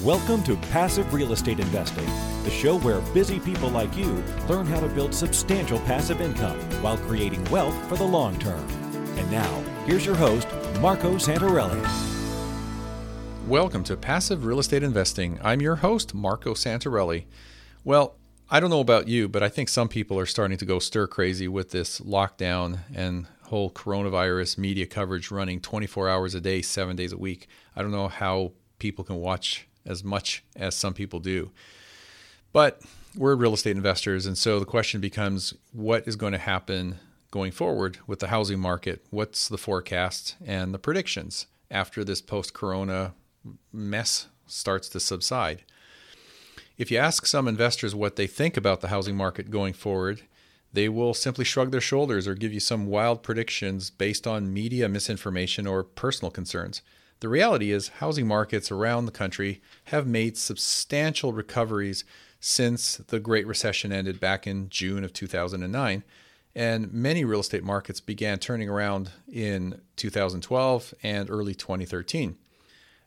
Welcome to Passive Real Estate Investing, the show where busy people like you learn how to build substantial passive income while creating wealth for the long term. And now, here's your host, Marco Santarelli. Welcome to Passive Real Estate Investing. I'm your host, Marco Santarelli. Well, I don't know about you, but I think some people are starting to go stir crazy with this lockdown and whole coronavirus media coverage running 24 hours a day, seven days a week. I don't know how people can watch as much as some people do. But we're real estate investors, and so the question becomes what is going to happen going forward with the housing market? What's the forecast and the predictions after this post corona mess starts to subside? If you ask some investors what they think about the housing market going forward, they will simply shrug their shoulders or give you some wild predictions based on media misinformation or personal concerns. The reality is, housing markets around the country have made substantial recoveries since the Great Recession ended back in June of 2009. And many real estate markets began turning around in 2012 and early 2013.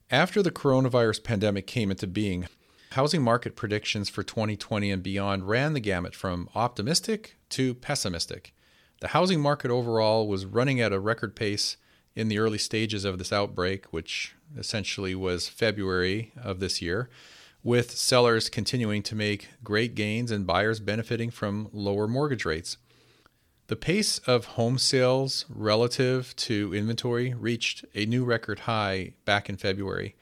After the coronavirus pandemic came into being, housing market predictions for 2020 and beyond ran the gamut from optimistic to pessimistic. The housing market overall was running at a record pace in the early stages of this outbreak, which essentially was February of this year, with sellers continuing to make great gains and buyers benefiting from lower mortgage rates. The pace of home sales relative to inventory reached a new record high back in February,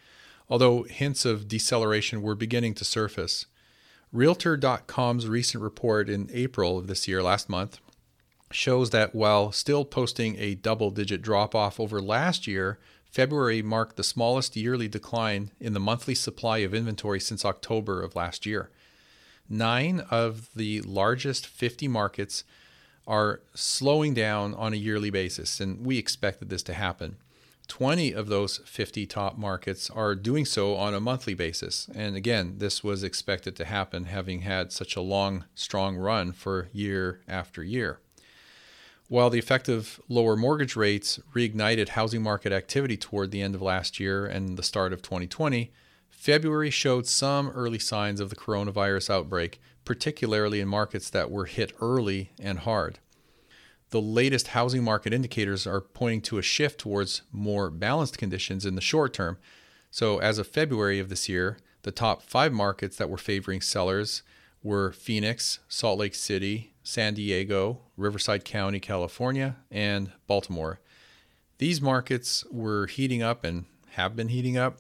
although hints of deceleration were beginning to surface. Realtor.com's recent report in April of this year, last month, shows that while still posting a double digit drop off over last year, February marked the smallest yearly decline in the monthly supply of inventory since October of last year. Nine of the largest 50 markets are slowing down on a yearly basis, and we expected this to happen. 20 of those 50 top markets are doing so on a monthly basis. And again, this was expected to happen having had such a long, strong run for year after year. While the effective lower mortgage rates reignited housing market activity toward the end of last year and the start of 2020, February showed some early signs of the coronavirus outbreak, particularly in markets that were hit early and hard. The latest housing market indicators are pointing to a shift towards more balanced conditions in the short term. So, as of February of this year, the top five markets that were favoring sellers were Phoenix, Salt Lake City, San Diego, Riverside County, California, and Baltimore. These markets were heating up and have been heating up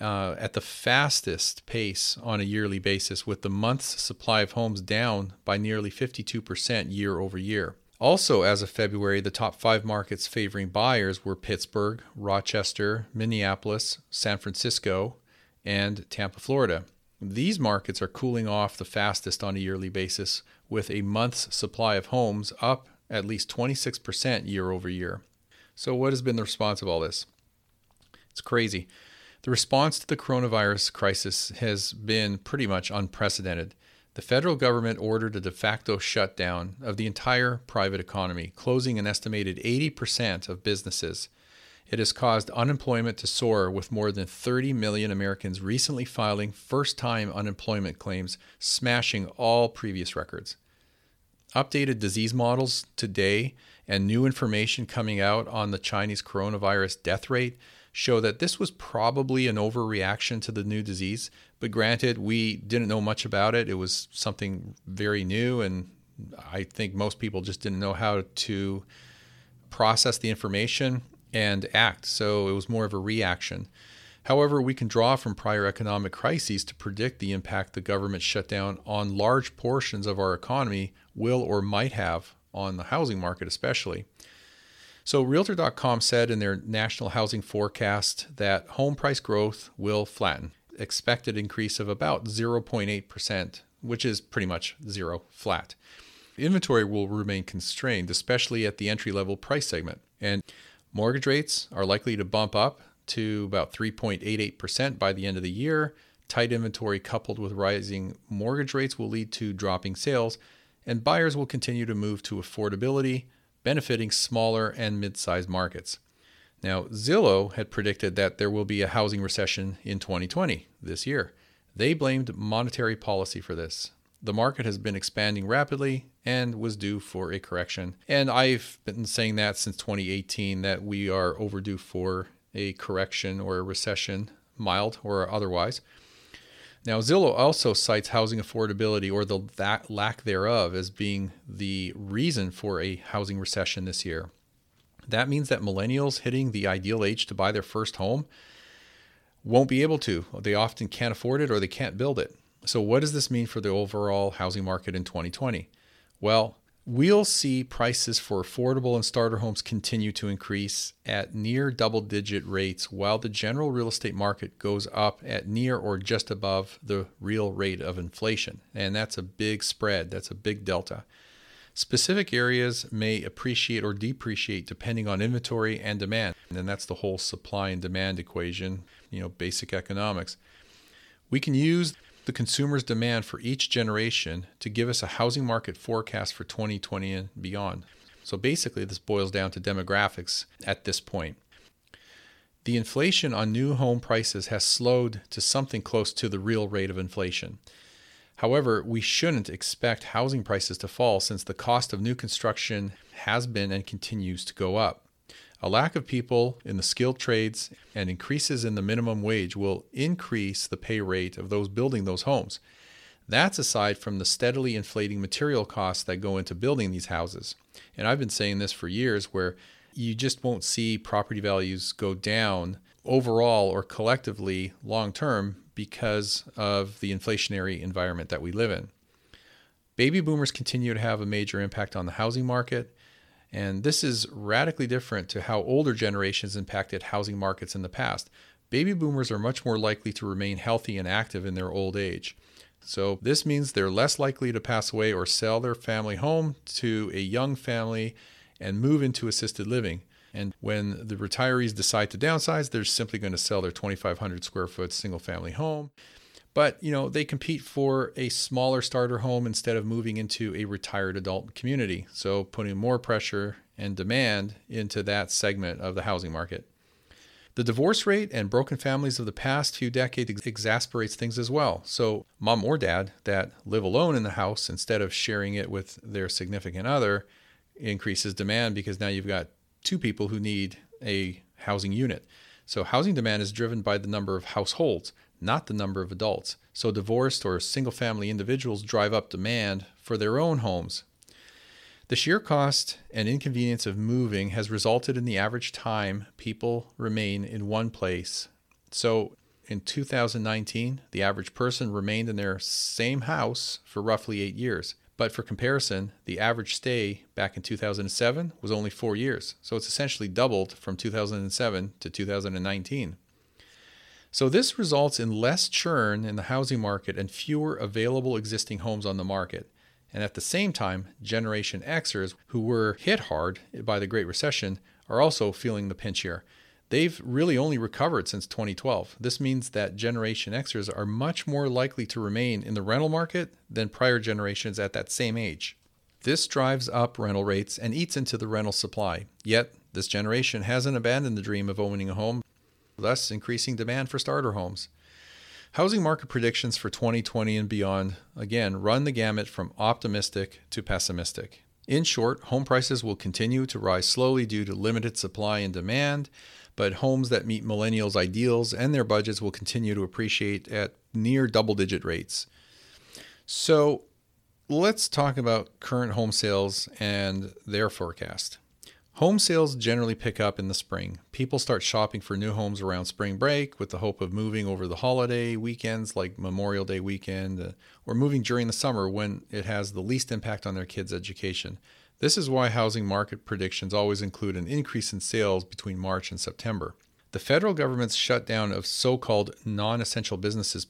uh, at the fastest pace on a yearly basis, with the month's supply of homes down by nearly 52% year over year. Also, as of February, the top five markets favoring buyers were Pittsburgh, Rochester, Minneapolis, San Francisco, and Tampa, Florida. These markets are cooling off the fastest on a yearly basis, with a month's supply of homes up at least 26% year over year. So, what has been the response of all this? It's crazy. The response to the coronavirus crisis has been pretty much unprecedented. The federal government ordered a de facto shutdown of the entire private economy, closing an estimated 80% of businesses. It has caused unemployment to soar, with more than 30 million Americans recently filing first time unemployment claims, smashing all previous records. Updated disease models today and new information coming out on the Chinese coronavirus death rate show that this was probably an overreaction to the new disease. But granted, we didn't know much about it. It was something very new, and I think most people just didn't know how to process the information and act. So it was more of a reaction. However, we can draw from prior economic crises to predict the impact the government shutdown on large portions of our economy will or might have on the housing market, especially. So, Realtor.com said in their national housing forecast that home price growth will flatten, expected increase of about 0.8%, which is pretty much zero, flat. Inventory will remain constrained, especially at the entry level price segment. And Mortgage rates are likely to bump up to about 3.88% by the end of the year. Tight inventory coupled with rising mortgage rates will lead to dropping sales, and buyers will continue to move to affordability, benefiting smaller and mid sized markets. Now, Zillow had predicted that there will be a housing recession in 2020, this year. They blamed monetary policy for this. The market has been expanding rapidly and was due for a correction. And I've been saying that since 2018 that we are overdue for a correction or a recession, mild or otherwise. Now, Zillow also cites housing affordability or the lack thereof as being the reason for a housing recession this year. That means that millennials hitting the ideal age to buy their first home won't be able to. They often can't afford it or they can't build it. So, what does this mean for the overall housing market in 2020? Well, we'll see prices for affordable and starter homes continue to increase at near double digit rates while the general real estate market goes up at near or just above the real rate of inflation. And that's a big spread, that's a big delta. Specific areas may appreciate or depreciate depending on inventory and demand. And that's the whole supply and demand equation, you know, basic economics. We can use the consumer's demand for each generation to give us a housing market forecast for 2020 and beyond. So basically, this boils down to demographics at this point. The inflation on new home prices has slowed to something close to the real rate of inflation. However, we shouldn't expect housing prices to fall since the cost of new construction has been and continues to go up. A lack of people in the skilled trades and increases in the minimum wage will increase the pay rate of those building those homes. That's aside from the steadily inflating material costs that go into building these houses. And I've been saying this for years where you just won't see property values go down overall or collectively long term because of the inflationary environment that we live in. Baby boomers continue to have a major impact on the housing market, and this is radically different to how older generations impacted housing markets in the past. Baby boomers are much more likely to remain healthy and active in their old age. So, this means they're less likely to pass away or sell their family home to a young family and move into assisted living. And when the retirees decide to downsize, they're simply going to sell their 2,500 square foot single family home. But you know they compete for a smaller starter home instead of moving into a retired adult community, so putting more pressure and demand into that segment of the housing market. The divorce rate and broken families of the past few decades exasperates things as well. So, mom or dad that live alone in the house instead of sharing it with their significant other increases demand because now you've got two people who need a housing unit. So housing demand is driven by the number of households, not the number of adults. So divorced or single family individuals drive up demand for their own homes. The sheer cost and inconvenience of moving has resulted in the average time people remain in one place. So in 2019, the average person remained in their same house for roughly eight years. But for comparison, the average stay back in 2007 was only four years. So it's essentially doubled from 2007 to 2019. So this results in less churn in the housing market and fewer available existing homes on the market. And at the same time, Generation Xers, who were hit hard by the Great Recession, are also feeling the pinch here. They've really only recovered since 2012. This means that Generation Xers are much more likely to remain in the rental market than prior generations at that same age. This drives up rental rates and eats into the rental supply. Yet, this generation hasn't abandoned the dream of owning a home, thus increasing demand for starter homes. Housing market predictions for 2020 and beyond, again, run the gamut from optimistic to pessimistic. In short, home prices will continue to rise slowly due to limited supply and demand, but homes that meet millennials' ideals and their budgets will continue to appreciate at near double digit rates. So let's talk about current home sales and their forecast. Home sales generally pick up in the spring. People start shopping for new homes around spring break with the hope of moving over the holiday weekends like Memorial Day weekend uh, or moving during the summer when it has the least impact on their kids' education. This is why housing market predictions always include an increase in sales between March and September. The federal government's shutdown of so called non essential businesses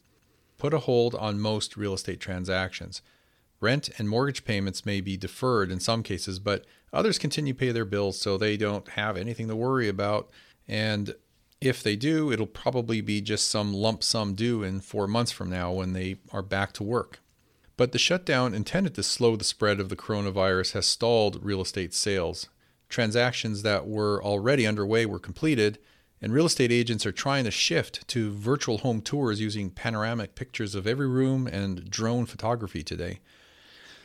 put a hold on most real estate transactions. Rent and mortgage payments may be deferred in some cases, but others continue to pay their bills so they don't have anything to worry about. And if they do, it'll probably be just some lump sum due in four months from now when they are back to work. But the shutdown intended to slow the spread of the coronavirus has stalled real estate sales. transactions that were already underway were completed, and real estate agents are trying to shift to virtual home tours using panoramic pictures of every room and drone photography today.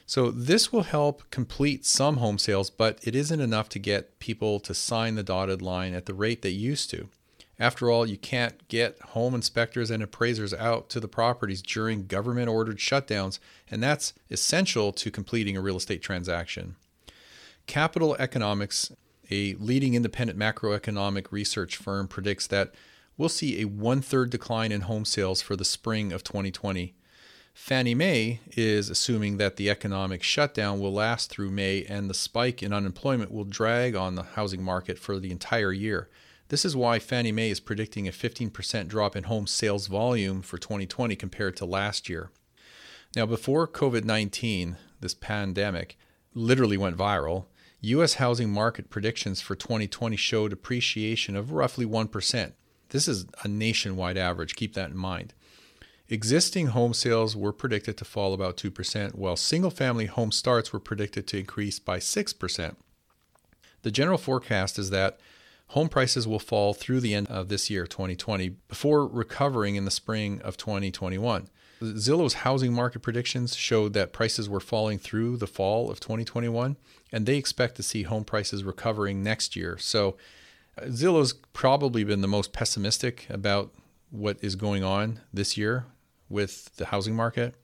So, this will help complete some home sales, but it isn't enough to get people to sign the dotted line at the rate they used to. After all, you can't get home inspectors and appraisers out to the properties during government ordered shutdowns, and that's essential to completing a real estate transaction. Capital Economics, a leading independent macroeconomic research firm, predicts that we'll see a one third decline in home sales for the spring of 2020. Fannie Mae is assuming that the economic shutdown will last through May and the spike in unemployment will drag on the housing market for the entire year. This is why Fannie Mae is predicting a 15% drop in home sales volume for 2020 compared to last year. Now, before COVID 19, this pandemic, literally went viral, U.S. housing market predictions for 2020 showed appreciation of roughly 1%. This is a nationwide average, keep that in mind. Existing home sales were predicted to fall about 2%, while single family home starts were predicted to increase by 6%. The general forecast is that home prices will fall through the end of this year, 2020, before recovering in the spring of 2021. Zillow's housing market predictions showed that prices were falling through the fall of 2021, and they expect to see home prices recovering next year. So, uh, Zillow's probably been the most pessimistic about what is going on this year with the housing market.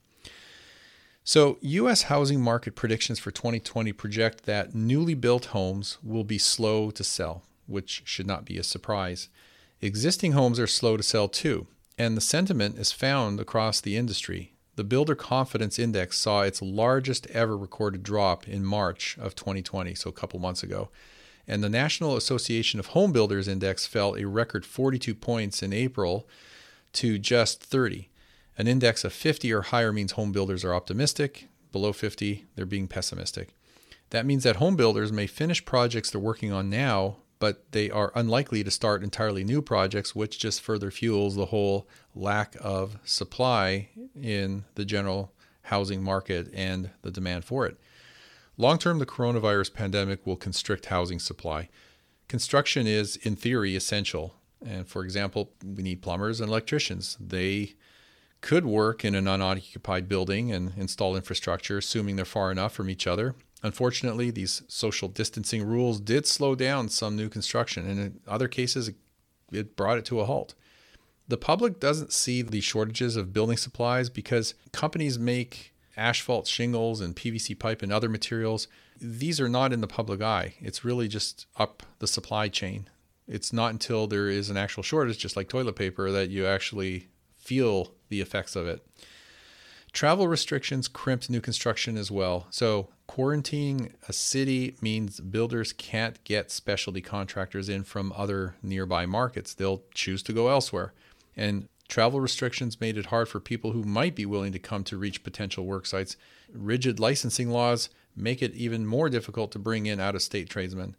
So, US housing market predictions for 2020 project that newly built homes will be slow to sell, which should not be a surprise. Existing homes are slow to sell too, and the sentiment is found across the industry. The Builder Confidence Index saw its largest ever recorded drop in March of 2020, so a couple months ago. And the National Association of Home Builders Index fell a record 42 points in April to just 30. An index of 50 or higher means home builders are optimistic. Below 50, they're being pessimistic. That means that home builders may finish projects they're working on now, but they are unlikely to start entirely new projects, which just further fuels the whole lack of supply in the general housing market and the demand for it. Long term, the coronavirus pandemic will constrict housing supply. Construction is, in theory, essential. And for example, we need plumbers and electricians. They could work in an unoccupied building and install infrastructure, assuming they're far enough from each other. Unfortunately, these social distancing rules did slow down some new construction, and in other cases, it brought it to a halt. The public doesn't see the shortages of building supplies because companies make asphalt shingles and PVC pipe and other materials. These are not in the public eye. It's really just up the supply chain. It's not until there is an actual shortage, just like toilet paper, that you actually feel the effects of it. Travel restrictions crimped new construction as well. So, quarantining a city means builders can't get specialty contractors in from other nearby markets. They'll choose to go elsewhere. And travel restrictions made it hard for people who might be willing to come to reach potential work sites. Rigid licensing laws make it even more difficult to bring in out of state tradesmen.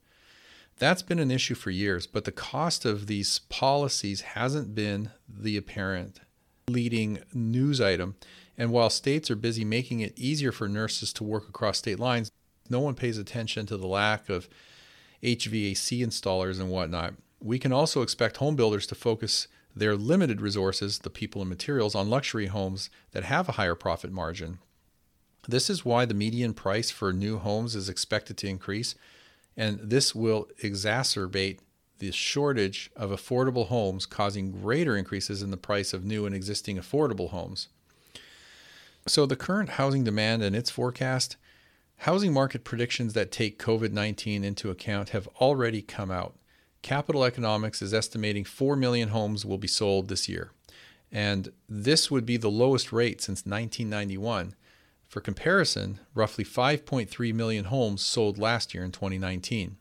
That's been an issue for years, but the cost of these policies hasn't been the apparent leading news item. And while states are busy making it easier for nurses to work across state lines, no one pays attention to the lack of HVAC installers and whatnot. We can also expect home builders to focus their limited resources, the people and materials, on luxury homes that have a higher profit margin. This is why the median price for new homes is expected to increase, and this will exacerbate the shortage of affordable homes, causing greater increases in the price of new and existing affordable homes. So, the current housing demand and its forecast, housing market predictions that take COVID 19 into account have already come out. Capital Economics is estimating 4 million homes will be sold this year. And this would be the lowest rate since 1991. For comparison, roughly 5.3 million homes sold last year in 2019.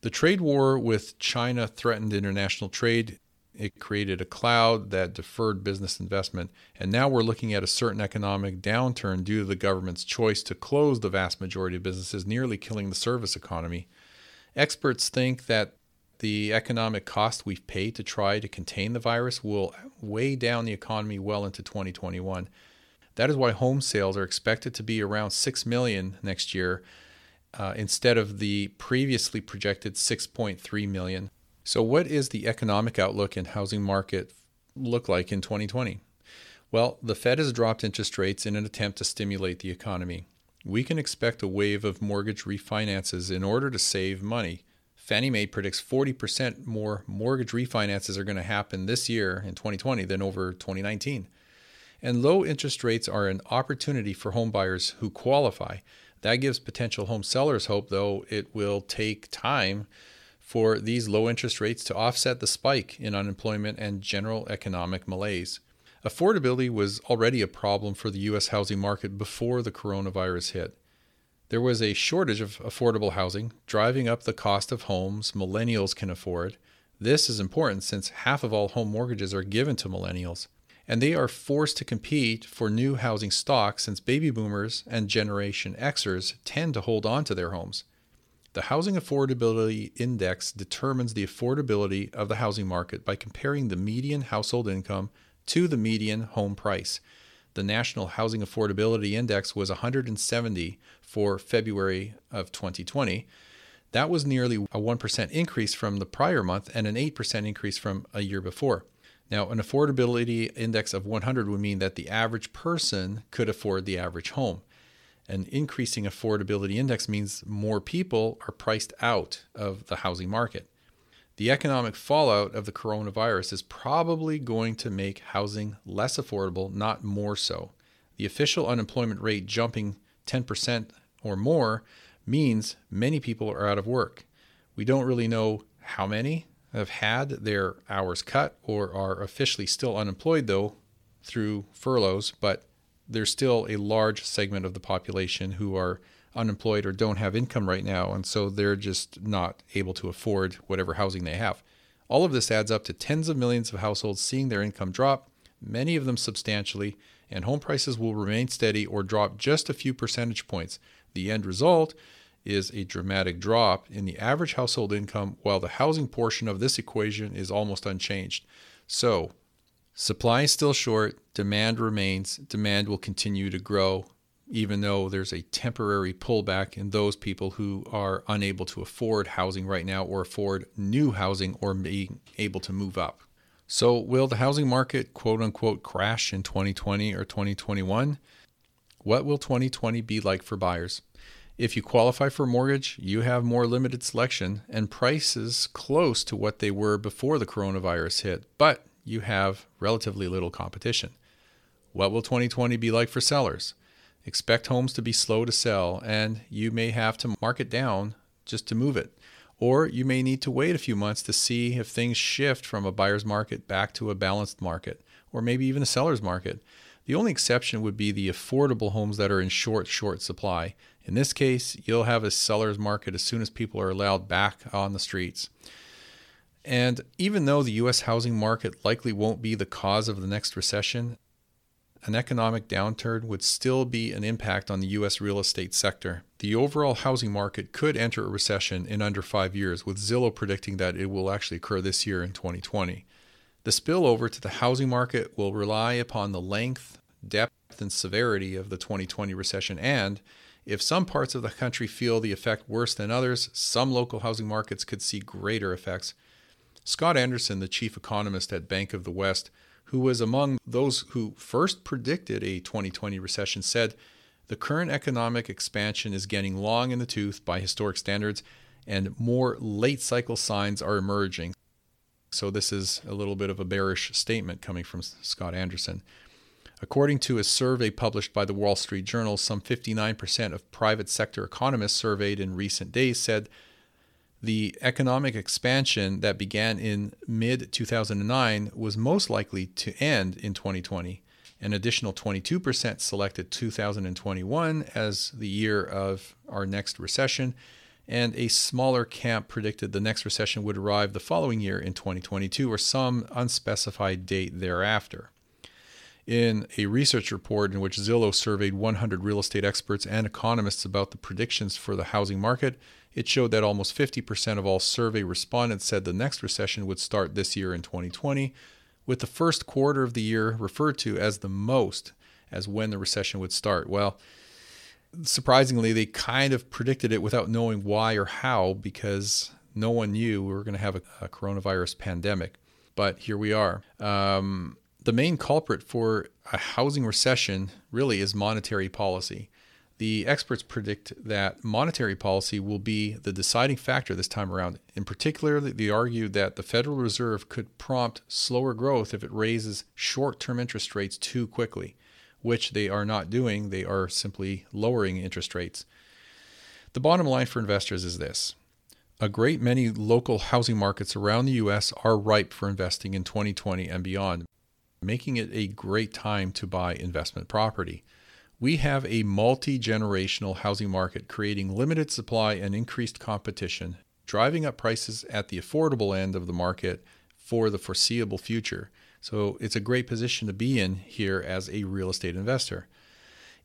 The trade war with China threatened international trade. It created a cloud that deferred business investment. And now we're looking at a certain economic downturn due to the government's choice to close the vast majority of businesses, nearly killing the service economy. Experts think that the economic cost we've paid to try to contain the virus will weigh down the economy well into 2021. That is why home sales are expected to be around 6 million next year uh, instead of the previously projected 6.3 million. So, what is the economic outlook and housing market look like in 2020? Well, the Fed has dropped interest rates in an attempt to stimulate the economy. We can expect a wave of mortgage refinances in order to save money. Fannie Mae predicts 40% more mortgage refinances are going to happen this year in 2020 than over 2019. And low interest rates are an opportunity for homebuyers who qualify. That gives potential home sellers hope, though it will take time for these low interest rates to offset the spike in unemployment and general economic malaise. Affordability was already a problem for the U.S. housing market before the coronavirus hit. There was a shortage of affordable housing, driving up the cost of homes millennials can afford. This is important since half of all home mortgages are given to millennials, and they are forced to compete for new housing stock since baby boomers and Generation Xers tend to hold on to their homes. The Housing Affordability Index determines the affordability of the housing market by comparing the median household income to the median home price. The National Housing Affordability Index was 170 for February of 2020. That was nearly a 1% increase from the prior month and an 8% increase from a year before. Now, an affordability index of 100 would mean that the average person could afford the average home. An increasing affordability index means more people are priced out of the housing market. The economic fallout of the coronavirus is probably going to make housing less affordable, not more so. The official unemployment rate jumping 10% or more means many people are out of work. We don't really know how many have had their hours cut or are officially still unemployed, though, through furloughs, but there's still a large segment of the population who are unemployed or don't have income right now, and so they're just not able to afford whatever housing they have. All of this adds up to tens of millions of households seeing their income drop, many of them substantially, and home prices will remain steady or drop just a few percentage points. The end result is a dramatic drop in the average household income, while the housing portion of this equation is almost unchanged. So, supply is still short, demand remains, demand will continue to grow even though there's a temporary pullback in those people who are unable to afford housing right now or afford new housing or being able to move up. So, will the housing market quote unquote crash in 2020 or 2021? What will 2020 be like for buyers? If you qualify for a mortgage, you have more limited selection and prices close to what they were before the coronavirus hit, but you have relatively little competition. What will 2020 be like for sellers? Expect homes to be slow to sell, and you may have to mark it down just to move it. Or you may need to wait a few months to see if things shift from a buyer's market back to a balanced market, or maybe even a seller's market. The only exception would be the affordable homes that are in short, short supply. In this case, you'll have a seller's market as soon as people are allowed back on the streets. And even though the US housing market likely won't be the cause of the next recession, an economic downturn would still be an impact on the U.S. real estate sector. The overall housing market could enter a recession in under five years, with Zillow predicting that it will actually occur this year in 2020. The spillover to the housing market will rely upon the length, depth, and severity of the 2020 recession, and if some parts of the country feel the effect worse than others, some local housing markets could see greater effects. Scott Anderson, the chief economist at Bank of the West, who was among those who first predicted a 2020 recession, said the current economic expansion is getting long in the tooth by historic standards, and more late cycle signs are emerging. So, this is a little bit of a bearish statement coming from Scott Anderson. According to a survey published by the Wall Street Journal, some 59% of private sector economists surveyed in recent days said the economic expansion that began in mid 2009 was most likely to end in 2020. An additional 22% selected 2021 as the year of our next recession, and a smaller camp predicted the next recession would arrive the following year in 2022 or some unspecified date thereafter. In a research report in which Zillow surveyed 100 real estate experts and economists about the predictions for the housing market, it showed that almost 50% of all survey respondents said the next recession would start this year in 2020, with the first quarter of the year referred to as the most as when the recession would start. Well, surprisingly, they kind of predicted it without knowing why or how because no one knew we were going to have a, a coronavirus pandemic. But here we are. Um, the main culprit for a housing recession really is monetary policy. The experts predict that monetary policy will be the deciding factor this time around. In particular, they argue that the Federal Reserve could prompt slower growth if it raises short term interest rates too quickly, which they are not doing. They are simply lowering interest rates. The bottom line for investors is this a great many local housing markets around the U.S. are ripe for investing in 2020 and beyond, making it a great time to buy investment property. We have a multi generational housing market creating limited supply and increased competition, driving up prices at the affordable end of the market for the foreseeable future. So it's a great position to be in here as a real estate investor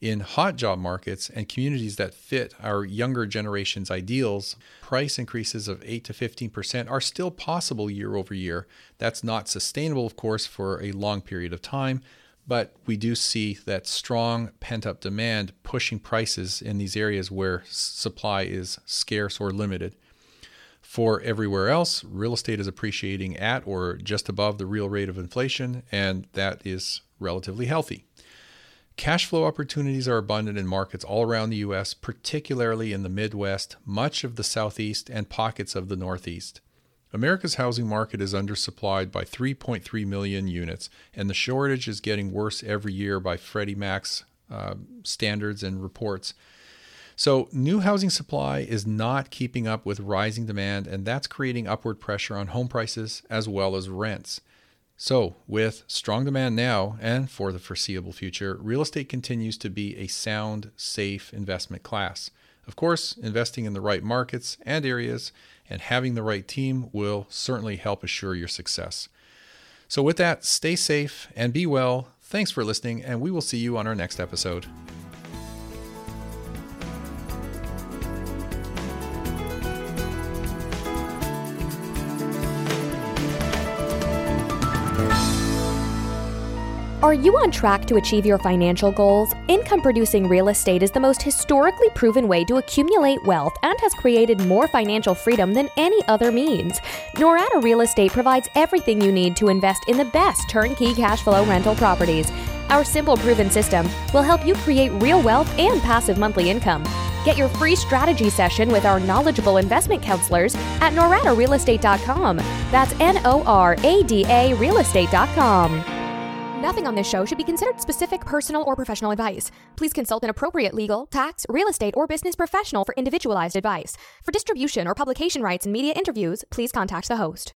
in hot job markets and communities that fit our younger generation's ideals, price increases of 8 to 15% are still possible year over year. That's not sustainable, of course, for a long period of time, but we do see that strong pent up demand pushing prices in these areas where supply is scarce or limited. For everywhere else, real estate is appreciating at or just above the real rate of inflation, and that is relatively healthy. Cash flow opportunities are abundant in markets all around the U.S., particularly in the Midwest, much of the Southeast, and pockets of the Northeast. America's housing market is undersupplied by 3.3 million units, and the shortage is getting worse every year by Freddie Mac's uh, standards and reports. So, new housing supply is not keeping up with rising demand, and that's creating upward pressure on home prices as well as rents. So, with strong demand now and for the foreseeable future, real estate continues to be a sound, safe investment class. Of course, investing in the right markets and areas and having the right team will certainly help assure your success. So, with that, stay safe and be well. Thanks for listening, and we will see you on our next episode. Are you on track to achieve your financial goals? Income producing real estate is the most historically proven way to accumulate wealth and has created more financial freedom than any other means. Norada Real Estate provides everything you need to invest in the best turnkey cash flow rental properties. Our simple proven system will help you create real wealth and passive monthly income. Get your free strategy session with our knowledgeable investment counselors at noradarealestate.com. That's N O R A D A realestate.com. Nothing on this show should be considered specific personal or professional advice. Please consult an appropriate legal, tax, real estate, or business professional for individualized advice. For distribution or publication rights and media interviews, please contact the host.